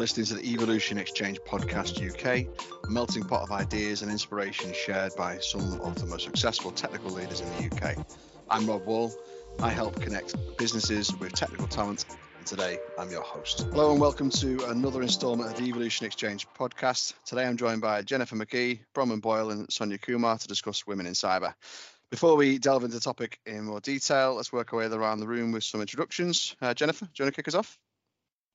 listening to the Evolution Exchange Podcast UK, a melting pot of ideas and inspiration shared by some of the most successful technical leaders in the UK. I'm Rob Wall. I help connect businesses with technical talent, and today I'm your host. Hello and welcome to another instalment of the Evolution Exchange Podcast. Today I'm joined by Jennifer McGee, Bronwyn Boyle, and Sonia Kumar to discuss women in cyber. Before we delve into the topic in more detail, let's work our way around the room with some introductions. Uh, Jennifer, do you want to kick us off?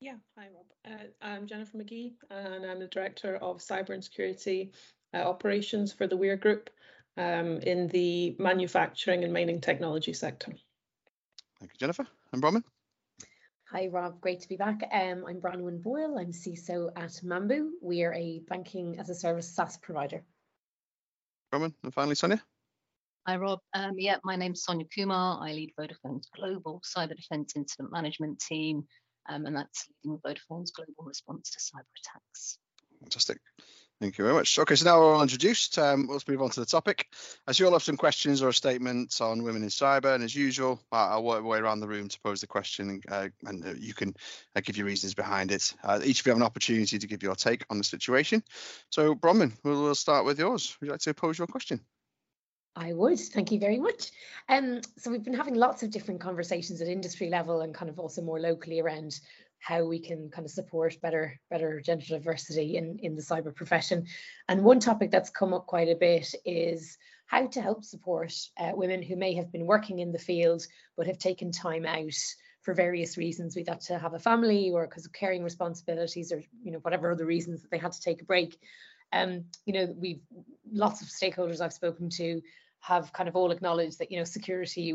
Yeah, hi Rob. Uh, I'm Jennifer McGee and I'm the Director of Cyber and Security uh, Operations for the Weir Group um, in the manufacturing and mining technology sector. Thank you, Jennifer. I'm Bronwyn? Hi Rob, great to be back. Um, I'm Bronwyn Boyle, I'm CISO at Mambu. We are a banking as a service SaaS provider. Bronwyn, and finally Sonia? Hi, Rob. Um, yeah, my name's Sonia Kumar. I lead Vodafone's global cyber defense incident management team, um, and that's leading Vodafone's global response to cyber attacks. Fantastic. Thank you very much. Okay, so now we're all introduced. Um, let's move on to the topic. As you all have some questions or statements on women in cyber, and as usual, I'll work my way around the room to pose the question, uh, and uh, you can uh, give your reasons behind it. Uh, each of you have an opportunity to give your take on the situation. So, Bronwyn, we'll, we'll start with yours. Would you like to pose your question? I would. Thank you very much. Um, so we've been having lots of different conversations at industry level and kind of also more locally around how we can kind of support better better gender diversity in, in the cyber profession. And one topic that's come up quite a bit is how to help support uh, women who may have been working in the field but have taken time out for various reasons. We got to have a family or because of caring responsibilities or you know whatever other reasons that they had to take a break. Um, you know, we've lots of stakeholders I've spoken to have kind of all acknowledged that you know security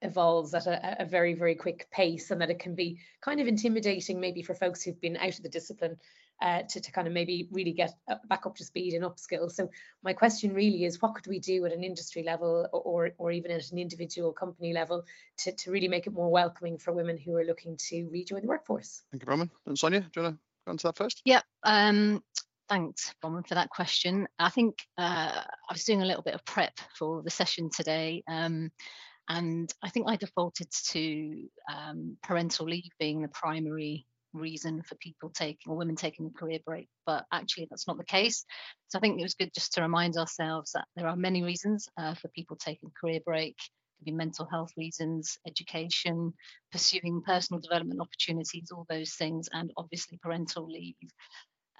evolves at a, a, very very quick pace and that it can be kind of intimidating maybe for folks who've been out of the discipline uh, to, to kind of maybe really get back up to speed and upskill. So my question really is what could we do at an industry level or or even at an individual company level to, to really make it more welcoming for women who are looking to rejoin the workforce? Thank you Bronwyn. And Sonia do you want to go on to that first? Yeah um thanks, Bronwyn, for that question. I think uh, I was doing a little bit of prep for the session today, um, and I think I defaulted to um, parental leave being the primary reason for people taking or women taking a career break, but actually that's not the case. So I think it was good just to remind ourselves that there are many reasons uh, for people taking career break. Could be mental health reasons, education, pursuing personal development opportunities, all those things, and obviously parental leave.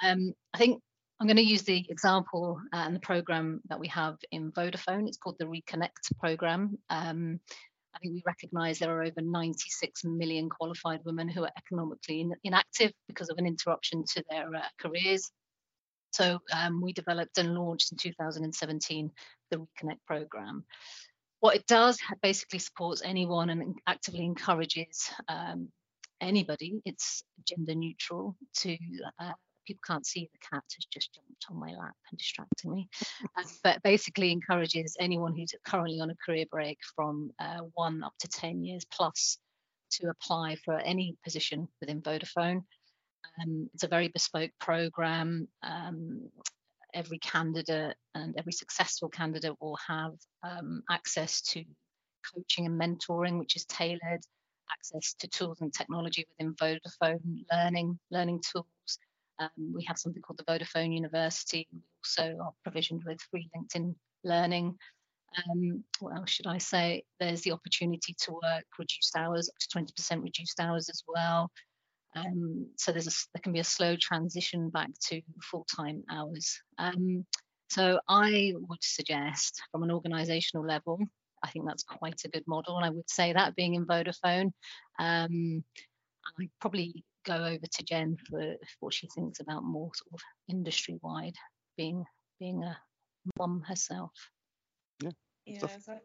Um, I think I'm going to use the example uh, and the program that we have in Vodafone. It's called the Reconnect program. Um, I think we recognise there are over 96 million qualified women who are economically in, inactive because of an interruption to their uh, careers. So um, we developed and launched in 2017 the Reconnect program. What it does basically supports anyone and actively encourages um, anybody, it's gender neutral, to uh, people can't see the cat has just jumped on my lap and distracting me. Uh, but basically encourages anyone who's currently on a career break from uh, one up to 10 years plus to apply for any position within vodafone. Um, it's a very bespoke program. Um, every candidate and every successful candidate will have um, access to coaching and mentoring which is tailored access to tools and technology within vodafone learning learning tools um, we have something called the Vodafone University. We also are provisioned with free LinkedIn learning. Um, what else should I say? There's the opportunity to work reduced hours, up to 20% reduced hours as well. Um, so there's a, there can be a slow transition back to full-time hours. Um, so I would suggest from an organisational level, I think that's quite a good model, and I would say that being in Vodafone, um, I probably go over to Jen for what she thinks about more sort of industry wide, being being a mum herself. Yeah. Yes, I,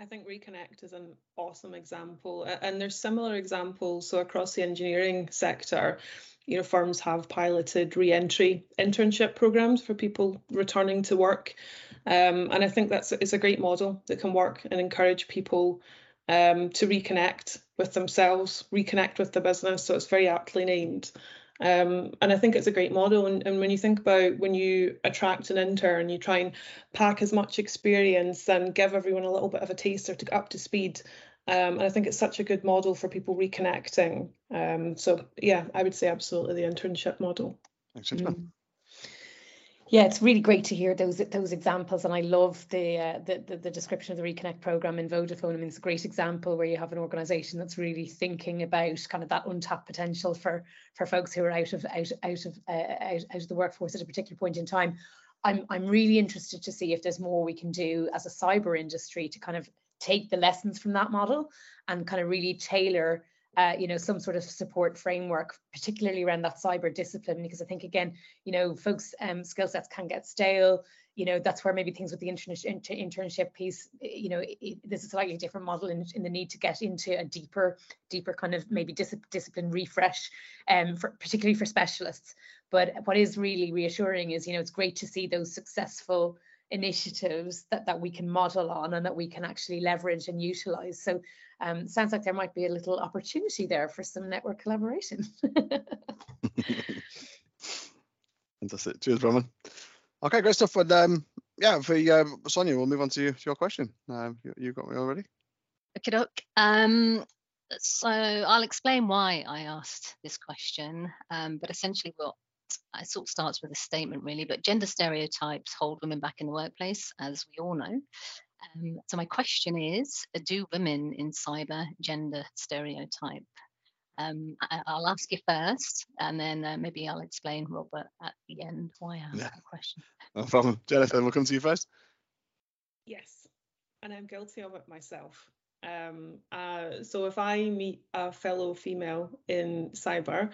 I think Reconnect is an awesome example, and there's similar examples. So across the engineering sector, you know, firms have piloted re-entry internship programs for people returning to work, um, and I think that's it's a great model that can work and encourage people um, to reconnect with themselves, reconnect with the business. So it's very aptly named. Um, and I think it's a great model. And, and when you think about when you attract an intern, you try and pack as much experience and give everyone a little bit of a taster to get up to speed Um, and I think it's such a good model for people reconnecting. Um, so yeah, I would say absolutely the internship model. Thanks, mm. Yeah, it's really great to hear those those examples, and I love the, uh, the, the the description of the Reconnect program in Vodafone. I mean, it's a great example where you have an organisation that's really thinking about kind of that untapped potential for for folks who are out of out out of uh, out, out of the workforce at a particular point in time. I'm I'm really interested to see if there's more we can do as a cyber industry to kind of take the lessons from that model and kind of really tailor uh, you know some sort of support framework particularly around that cyber discipline because i think again you know folks um, skill sets can get stale. You know that's where maybe things with the internship internship piece you know it, there's a slightly different model in, in the need to get into a deeper deeper kind of maybe dis- discipline refresh um for particularly for specialists. But what is really reassuring is you know it's great to see those successful initiatives that, that we can model on and that we can actually leverage and utilize. So um, sounds like there might be a little opportunity there for some network collaboration. Fantastic. Cheers, Roman. Okay, great stuff. And um, yeah, for um, Sonia, we'll move on to, you, to your question. Um, you, you got me already. Okay, um, so I'll explain why I asked this question. Um, but essentially, what it sort of starts with a statement really, but gender stereotypes hold women back in the workplace, as we all know. Um, so my question is, do women in cyber gender stereotype? Um, I, will ask you first, and then uh, maybe I'll explain, Robert, at the end why I asked yeah. that question. No problem. Jennifer, we'll come to you first. Yes, and I'm guilty of it myself. Um, uh, so if I meet a fellow female in cyber,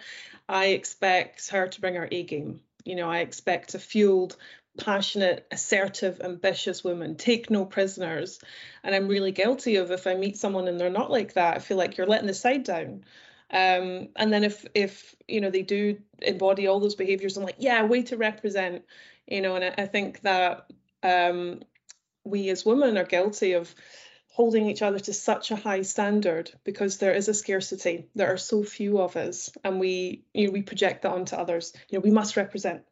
I expect her to bring her A game. You know, I expect a fueled, passionate, assertive, ambitious woman, take no prisoners. And I'm really guilty of if I meet someone and they're not like that, I feel like you're letting the side down. Um, and then if if you know they do embody all those behaviors, I'm like, yeah, way to represent, you know. And I, I think that um, we as women are guilty of holding each other to such a high standard because there is a scarcity. There are so few of us, and we you know we project that onto others. You know, we must represent.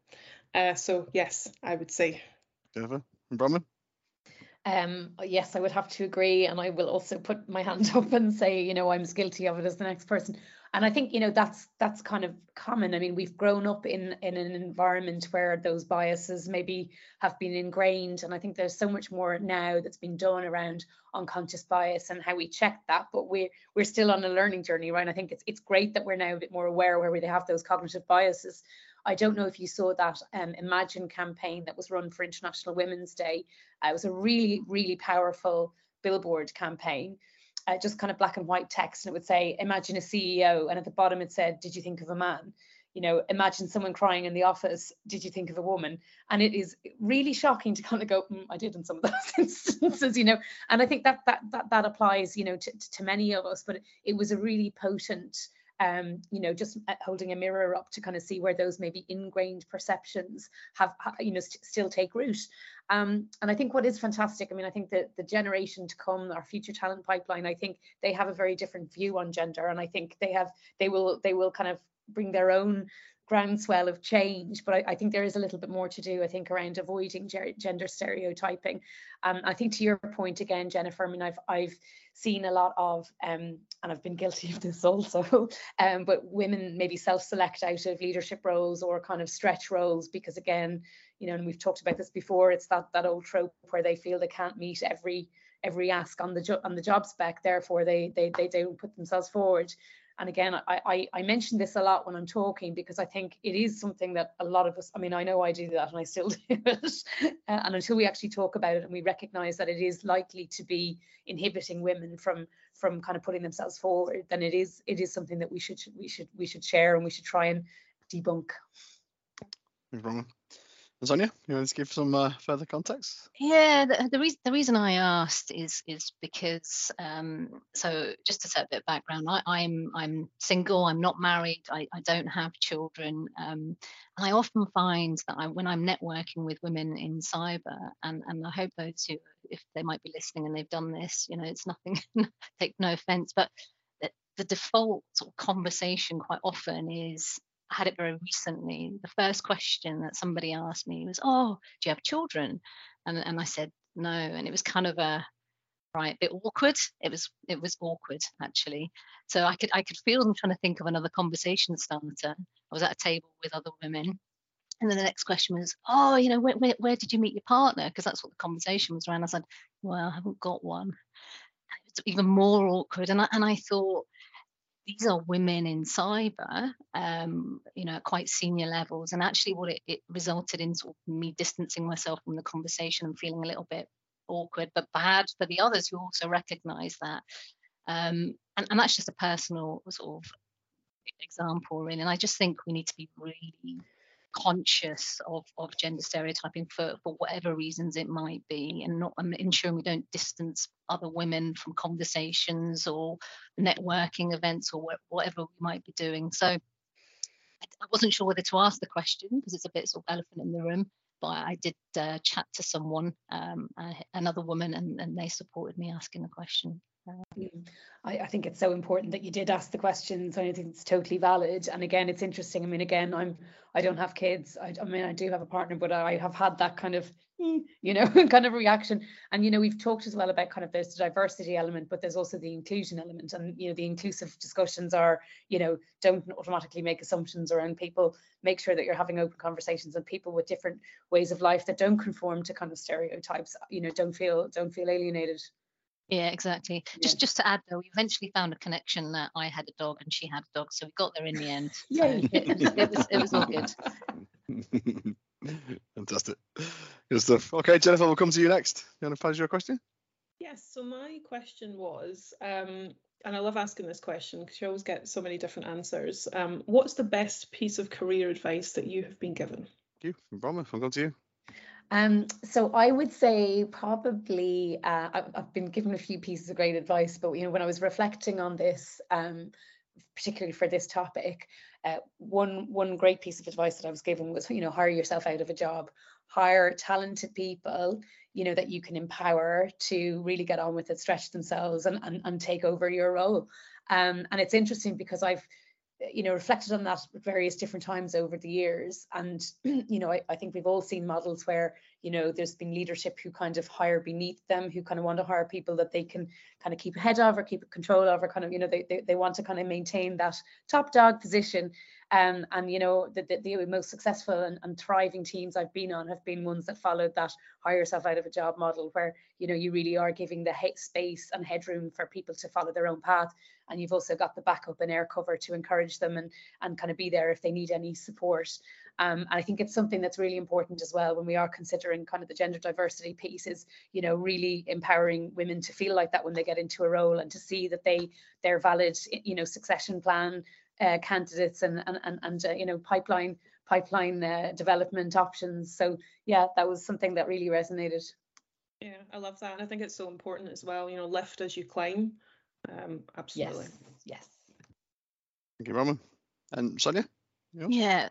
Uh, so yes, I would say. Jennifer, Bronwyn. Um, yes, I would have to agree, and I will also put my hand up and say, you know, I'm as guilty of it as the next person and I think you know that's that's kind of common. I mean, we've grown up in in an environment where those biases maybe have been ingrained, and I think there's so much more now that's been done around unconscious bias and how we check that. But we're we're still on a learning journey, right? And I think it's it's great that we're now a bit more aware where we have those cognitive biases. I don't know if you saw that um, Imagine campaign that was run for International Women's Day. Uh, it was a really really powerful billboard campaign uh, just kind of black and white text and it would say imagine a ceo and at the bottom it said did you think of a man? You know imagine someone crying in the office did you think of a woman? And it is really shocking to kind of go mm, i did in some of those instances you know? And i think that that that, that applies you know to, to many of us but it was a really potent um, you know, just uh, holding a mirror up to kind of see where those maybe ingrained perceptions have, you know, st still take root. Um, and I think what is fantastic, I mean, I think that the generation to come, our future talent pipeline, I think they have a very different view on gender, and I think they have, they will, they will kind of bring their own groundswell of change, but I, I, think there is a little bit more to do, I think, around avoiding gender stereotyping. Um, I think to your point again, Jennifer, I mean, I've, I've seen a lot of, um, and I've been guilty of this also, um, but women maybe self-select out of leadership roles or kind of stretch roles because again, you know, and we've talked about this before, it's that, that old trope where they feel they can't meet every every ask on the jo- on the job spec therefore they they they don't put themselves forward and again, I, I, I mention this a lot when I'm talking because I think it is something that a lot of us, I mean, I know I do that and I still do it. Uh, and until we actually talk about it and we recognize that it is likely to be inhibiting women from from kind of putting themselves forward, then it is it is something that we should we should we should share and we should try and debunk. Sonia, you want to give some uh, further context? Yeah, the, the, reason the reason I asked is is because um, so just to set a bit of background, I, am I'm, I'm single, I'm not married, I, I don't have children, um, and I often find that I, when I'm networking with women in cyber, and and I hope those who, if they might be listening and they've done this, you know, it's nothing, take no offence, but the, default sort of conversation quite often is I had it very recently. The first question that somebody asked me was, "Oh, do you have children?" And and I said no, and it was kind of a right a bit awkward. It was it was awkward actually. So i could i could feel them trying to think of another conversation starter. I was at a table with other women and then the next question was oh you know where, where, where did you meet your partner? Because that's what the conversation was around. I said well i haven't got one. It's even more awkward and I, and I thought these are women in cyber, um, you know, at quite senior levels. And actually, what it, it, resulted in sort of me distancing myself from the conversation and feeling a little bit awkward, but bad for the others who also recognise that. Um, and, and that's just a personal sort of example, really. And I just think we need to be really conscious of, of gender stereotyping for, for whatever reasons it might be and not um, ensuring we don't distance other women from conversations or networking events or wh- whatever we might be doing so I wasn't sure whether to ask the question because it's a bit sort of elephant in the room but I did uh, chat to someone, um, uh, another woman, and, and they supported me asking the question. Mm. I, I, think it's so important that you did ask the questions. I think it's totally valid. And again, it's interesting. I mean, again, I'm I don't have kids. I, I mean, I do have a partner, but I have had that kind of, you know, kind of reaction. And you know, we've talked as well about kind of there's the diversity element, but there's also the inclusion element. And you know, the inclusive discussions are, you know, don't automatically make assumptions around people. Make sure that you're having open conversations and people with different ways of life that don't conform to kind of stereotypes. You know, don't feel don't feel alienated. Yeah, exactly. Yeah. Just just to add though, we eventually found a connection that I had a dog and she had a dog, so we got there in the end. So it, it, was it was all good. Fantastic. Good stuff. Okay, Jennifer, we'll come to you next. You want to pose your question? Yes. So my question was, um, and I love asking this question because you always get so many different answers. Um, what's the best piece of career advice that you have been given? Thank you, Bronwyn. I'll come to you. Um, so I would say probably uh, I've, been given a few pieces of great advice, but you know when I was reflecting on this, um, particularly for this topic, uh, one one great piece of advice that I was given was you know hire yourself out of a job, hire talented people you know that you can empower to really get on with it, stretch themselves, and and, and take over your role. Um, and it's interesting because I've you know reflected on that at various different times over the years. And you know I, I, think we've all seen models where you know there's been leadership who kind of hire beneath them who kind of want to hire people that they can kind of keep ahead of or keep control of or kind of you know they, they, they want to kind of maintain that top dog position um, and you know the, the, the most successful and, and, thriving teams I've been on have been ones that followed that hire yourself out of a job model where you know you really are giving the space and headroom for people to follow their own path. And you've also got the backup and air cover to encourage them and and kind of be there if they need any support. Um, and I think it's something that's really important as well when we are considering kind of the gender diversity piece is, you know, really empowering women to feel like that when they get into a role and to see that they they're valid, you know, succession plan uh, candidates and and and, and uh, you know pipeline pipeline uh, development options. So yeah, that was something that really resonated. Yeah, I love that, and I think it's so important as well. You know, lift as you climb. Um, absolutely. Yes. Yes. Thank you, Roman. And Sonia. Yours? Yeah.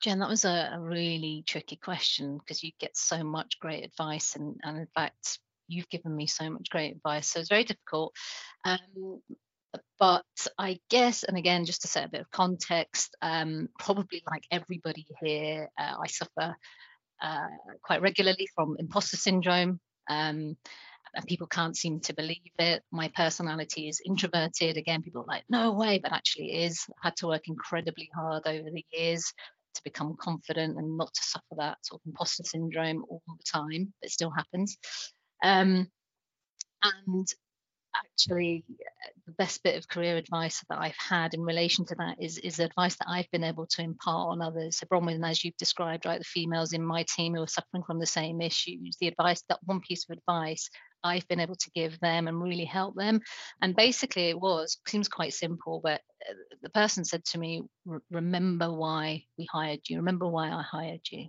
Jen, that was a, a really tricky question because you get so much great advice, and, and in fact, you've given me so much great advice. So it's very difficult. Um, but I guess, and again, just to set a bit of context, um, probably like everybody here, uh, I suffer uh, quite regularly from imposter syndrome. Um, and people can't seem to believe it. My personality is introverted. Again, people are like, no way, but actually is. I had to work incredibly hard over the years to become confident and not to suffer that sort of imposter syndrome all the time. It still happens. Um, and actually the best bit of career advice that I've had in relation to that is is advice that I've been able to impart on others. So Bronwyn, as you've described, right, the females in my team who are suffering from the same issues, the advice, that one piece of advice I've been able to give them and really help them. And basically it was, seems quite simple, but uh, the person said to me, remember why we hired you, remember why I hired you.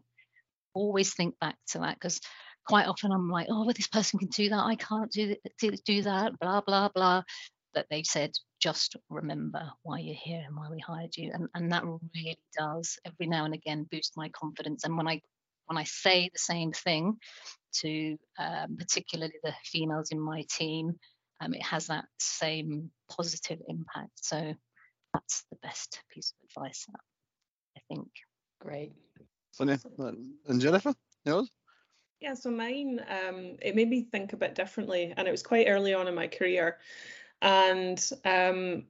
Always think back to that because quite often I'm like, oh, well, this person can do that. I can't do, do, do that, blah, blah, blah. But they said, just remember why you're here and why we hired you. And, and that really does every now and again boost my confidence. And when I when I say the same thing to um, particularly the females in my team, um, it has that same positive impact. So that's the best piece of advice, I think. Great. Sonia and Jennifer, yours? Yeah, so mine, um, it made me think a bit differently, and it was quite early on in my career. And um,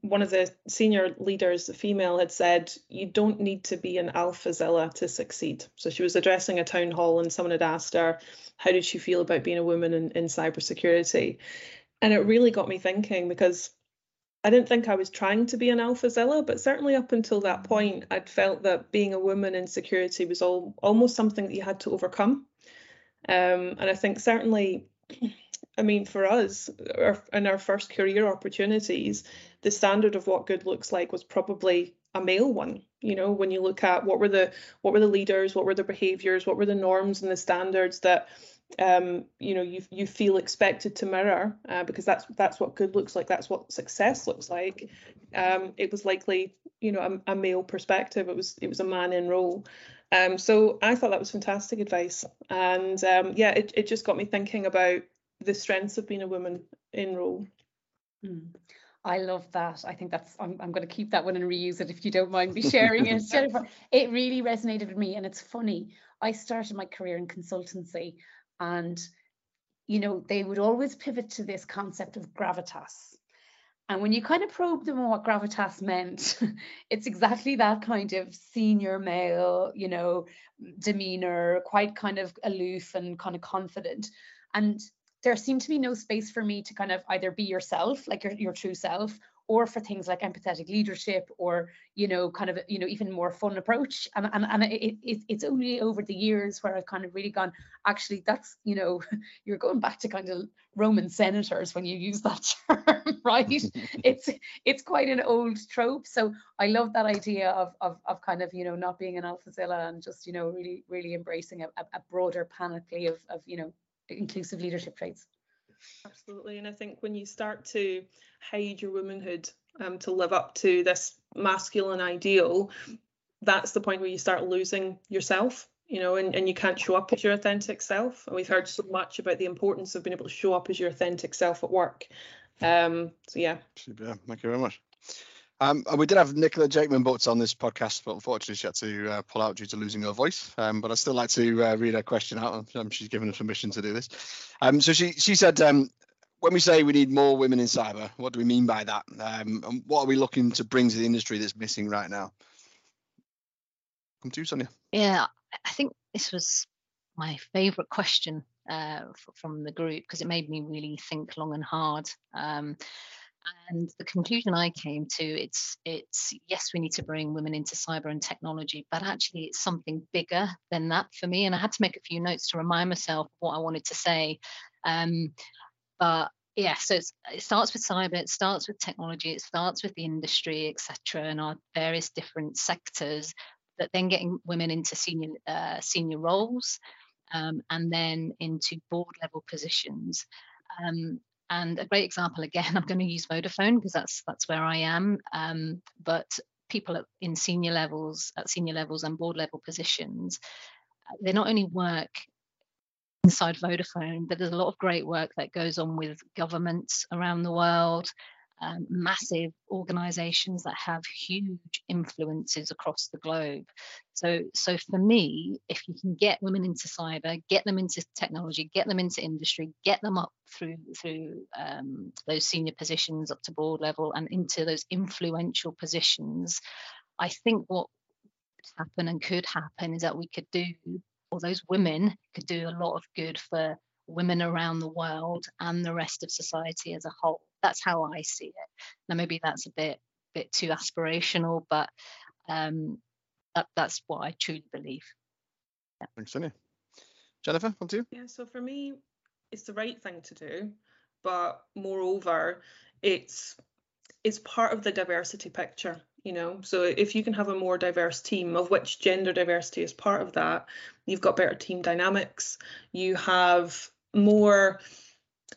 one of the senior leaders, the female, had said, You don't need to be an alphazilla to succeed. So she was addressing a town hall, and someone had asked her, How did she feel about being a woman in, in cybersecurity? And it really got me thinking because I didn't think I was trying to be an alphazilla, but certainly up until that point, I'd felt that being a woman in security was all, almost something that you had to overcome. Um, and I think certainly I mean, for us, our, in our first career opportunities, the standard of what good looks like was probably a male one. You know, when you look at what were the what were the leaders, what were the behaviors, what were the norms and the standards that um, you know you you feel expected to mirror uh, because that's that's what good looks like. That's what success looks like. Um, it was likely you know a, a, male perspective. It was it was a man in role. Um, so I thought that was fantastic advice, and um, yeah, it, it just got me thinking about the strengths of being a woman in role. Mm. I love that. I think that's I'm, I'm going to keep that one and reuse it if you don't mind me sharing it, Jennifer. It really resonated with me, and it's funny. I started my career in consultancy, and you know they would always pivot to this concept of gravitas. And when you kind of probe them on what gravitas meant, it's exactly that kind of senior male, you know, demeanor, quite kind of aloof and kind of confident. And there seemed to be no space for me to kind of either be yourself, like your, your true self, or for things like empathetic leadership or you know kind of you know even more fun approach. And and, and it, it, it's only over the years where i've kind of really gone actually that's you know you're going back to kind of roman senators when you use that term right? It's it's quite an old trope. So i love that idea of, of of kind of you know not being an alphazilla and just you know really really embracing a, a broader panoply of of you know inclusive leadership traits. Absolutely. And I think when you start to hide your womanhood um, to live up to this masculine ideal, that's the point where you start losing yourself, you know, and, and you can't show up as your authentic self. And we've heard so much about the importance of being able to show up as your authentic self at work. Um, so yeah. Yeah, thank you very much. Um, we did have Nicola Jakeman Butts on this podcast, but unfortunately she had to uh, pull out due to losing her voice. Um, but I'd still like to uh, read her question out. Um, she's given us permission to do this. Um, so she she said, um, when we say we need more women in cyber, what do we mean by that? Um, and what are we looking to bring to the industry that's missing right now? Come to you, Sonia. Yeah, I think this was my favourite question uh, from the group because it made me really think long and hard. Um, and the conclusion I came to it's it's yes we need to bring women into cyber and technology but actually it's something bigger than that for me. And I had to make a few notes to remind myself what I wanted to say. Um, but yeah so it starts with cyber it starts with technology it starts with the industry etc and our various different sectors that then getting women into senior uh, senior roles um, and then into board level positions. Um, and a great example, again, I'm going to use Vodafone because that's that's where I am. Um, but people in senior levels, at senior levels and board level positions, they not only work inside Vodafone, but there's a lot of great work that goes on with governments around the world, um, massive organizations that have huge influences across the globe. So, so for me, if you can get women into cyber, get them into technology, get them into industry, get them up through through um, those senior positions up to board level and into those influential positions, I think what happen and could happen is that we could do, or those women could do a lot of good for women around the world and the rest of society as a whole. That's how I see it. Now maybe that's a bit bit too aspirational, but um, that, that's what I truly believe. Yeah. Thanks, Sonia. Jennifer, on to you. Yeah, so for me, it's the right thing to do, but moreover, it's it's part of the diversity picture you know so if you can have a more diverse team of which gender diversity is part of that you've got better team dynamics you have more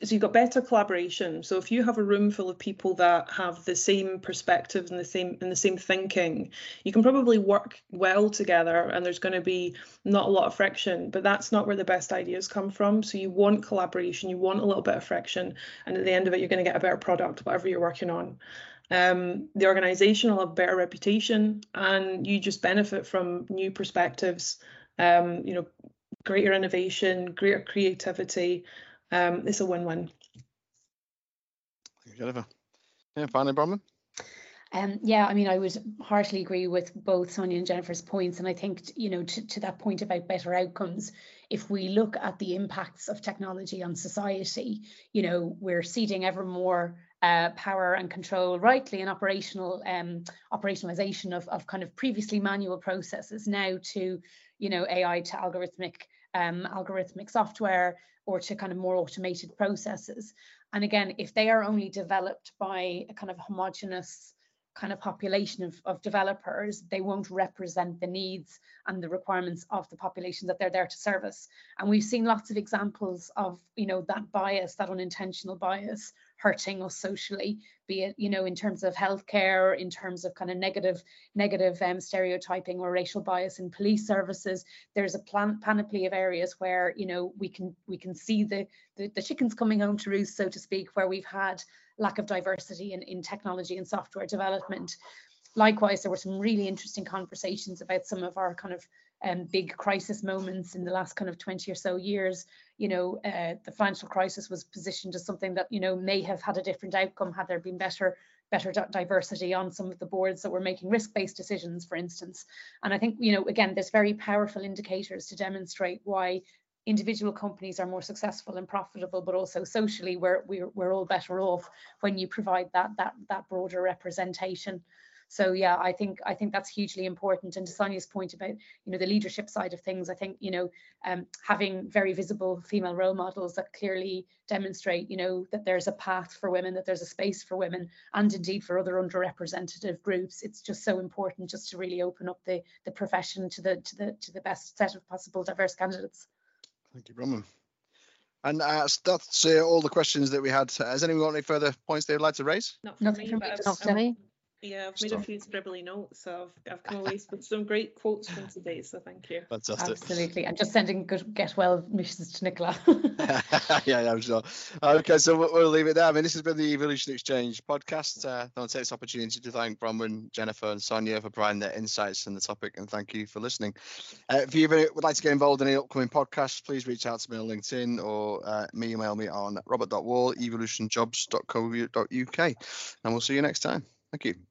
so you've got better collaboration. So if you have a room full of people that have the same perspectives and the same and the same thinking you can probably work well together and there's going to be not a lot of friction but that's not where the best ideas come from. So you want collaboration you want a little bit of friction and at the end of it you're going to get a better product whatever you're working on. Um, the organization will have better reputation and you just benefit from new perspectives. Um, you know greater innovation, greater creativity. Um, it's a win-win. Jennifer. Yeah, finally, Bronwyn. Um, yeah, I mean, I would heartily agree with both Sonia and Jennifer's points. And I think, you know, to, to that point about better outcomes, if we look at the impacts of technology on society, you know, we're ceding ever more uh, power and control rightly and operational um, operationalization of, of kind of previously manual processes now to, you know, AI to algorithmic um, algorithmic software or to kind of more automated processes. And again, if they are only developed by a kind of homogenous kind of population of, of developers, they won't represent the needs and the requirements of the population that they're there to service. And we've seen lots of examples of, you know, that bias, that unintentional bias hurting us socially, be it, you know, in terms of healthcare, in terms of kind of negative, negative um, stereotyping or racial bias in police services. There's a plan- panoply of areas where, you know, we can we can see the, the, the chickens coming home to roost, so to speak, where we've had lack of diversity in, in technology and software development. Likewise, there were some really interesting conversations about some of our kind of um, big crisis moments in the last kind of 20 or so years. You know, uh, the financial crisis was positioned as something that, you know, may have had a different outcome had there been better better diversity on some of the boards that were making risk-based decisions, for instance. And I think, you know, again, there's very powerful indicators to demonstrate why individual companies are more successful and profitable, but also socially we're, we're, we're all better off when you provide that, that, that broader representation. So yeah, I think I think that's hugely important. And to Sonia's point about you know the leadership side of things, I think you know um, having very visible female role models that clearly demonstrate you know that there's a path for women, that there's a space for women, and indeed for other underrepresented groups. It's just so important just to really open up the the profession to the to the to the best set of possible diverse candidates. Thank you, Bronwyn. And uh, that's uh, all the questions that we had. Has anyone got any further points they would like to raise? Not for me, but not for me. Yeah, I've made a few scribbly notes, so I've, I've come away with some great quotes from today. So thank you. Fantastic. Absolutely, and just sending good get well wishes to Nicola. yeah, yeah, I'm sure. Okay, so we'll, we'll, leave it there. I mean, this has been the Evolution Exchange podcast. Uh, I want to take this opportunity to thank Bronwyn, Jennifer, and Sonia for providing their insights on the topic, and thank you for listening. Uh, if you would like to get involved in any upcoming podcasts, please reach out to me on LinkedIn or uh, me email me on robert.wall evolutionjobs.co.uk, and we'll see you next time. Thank you.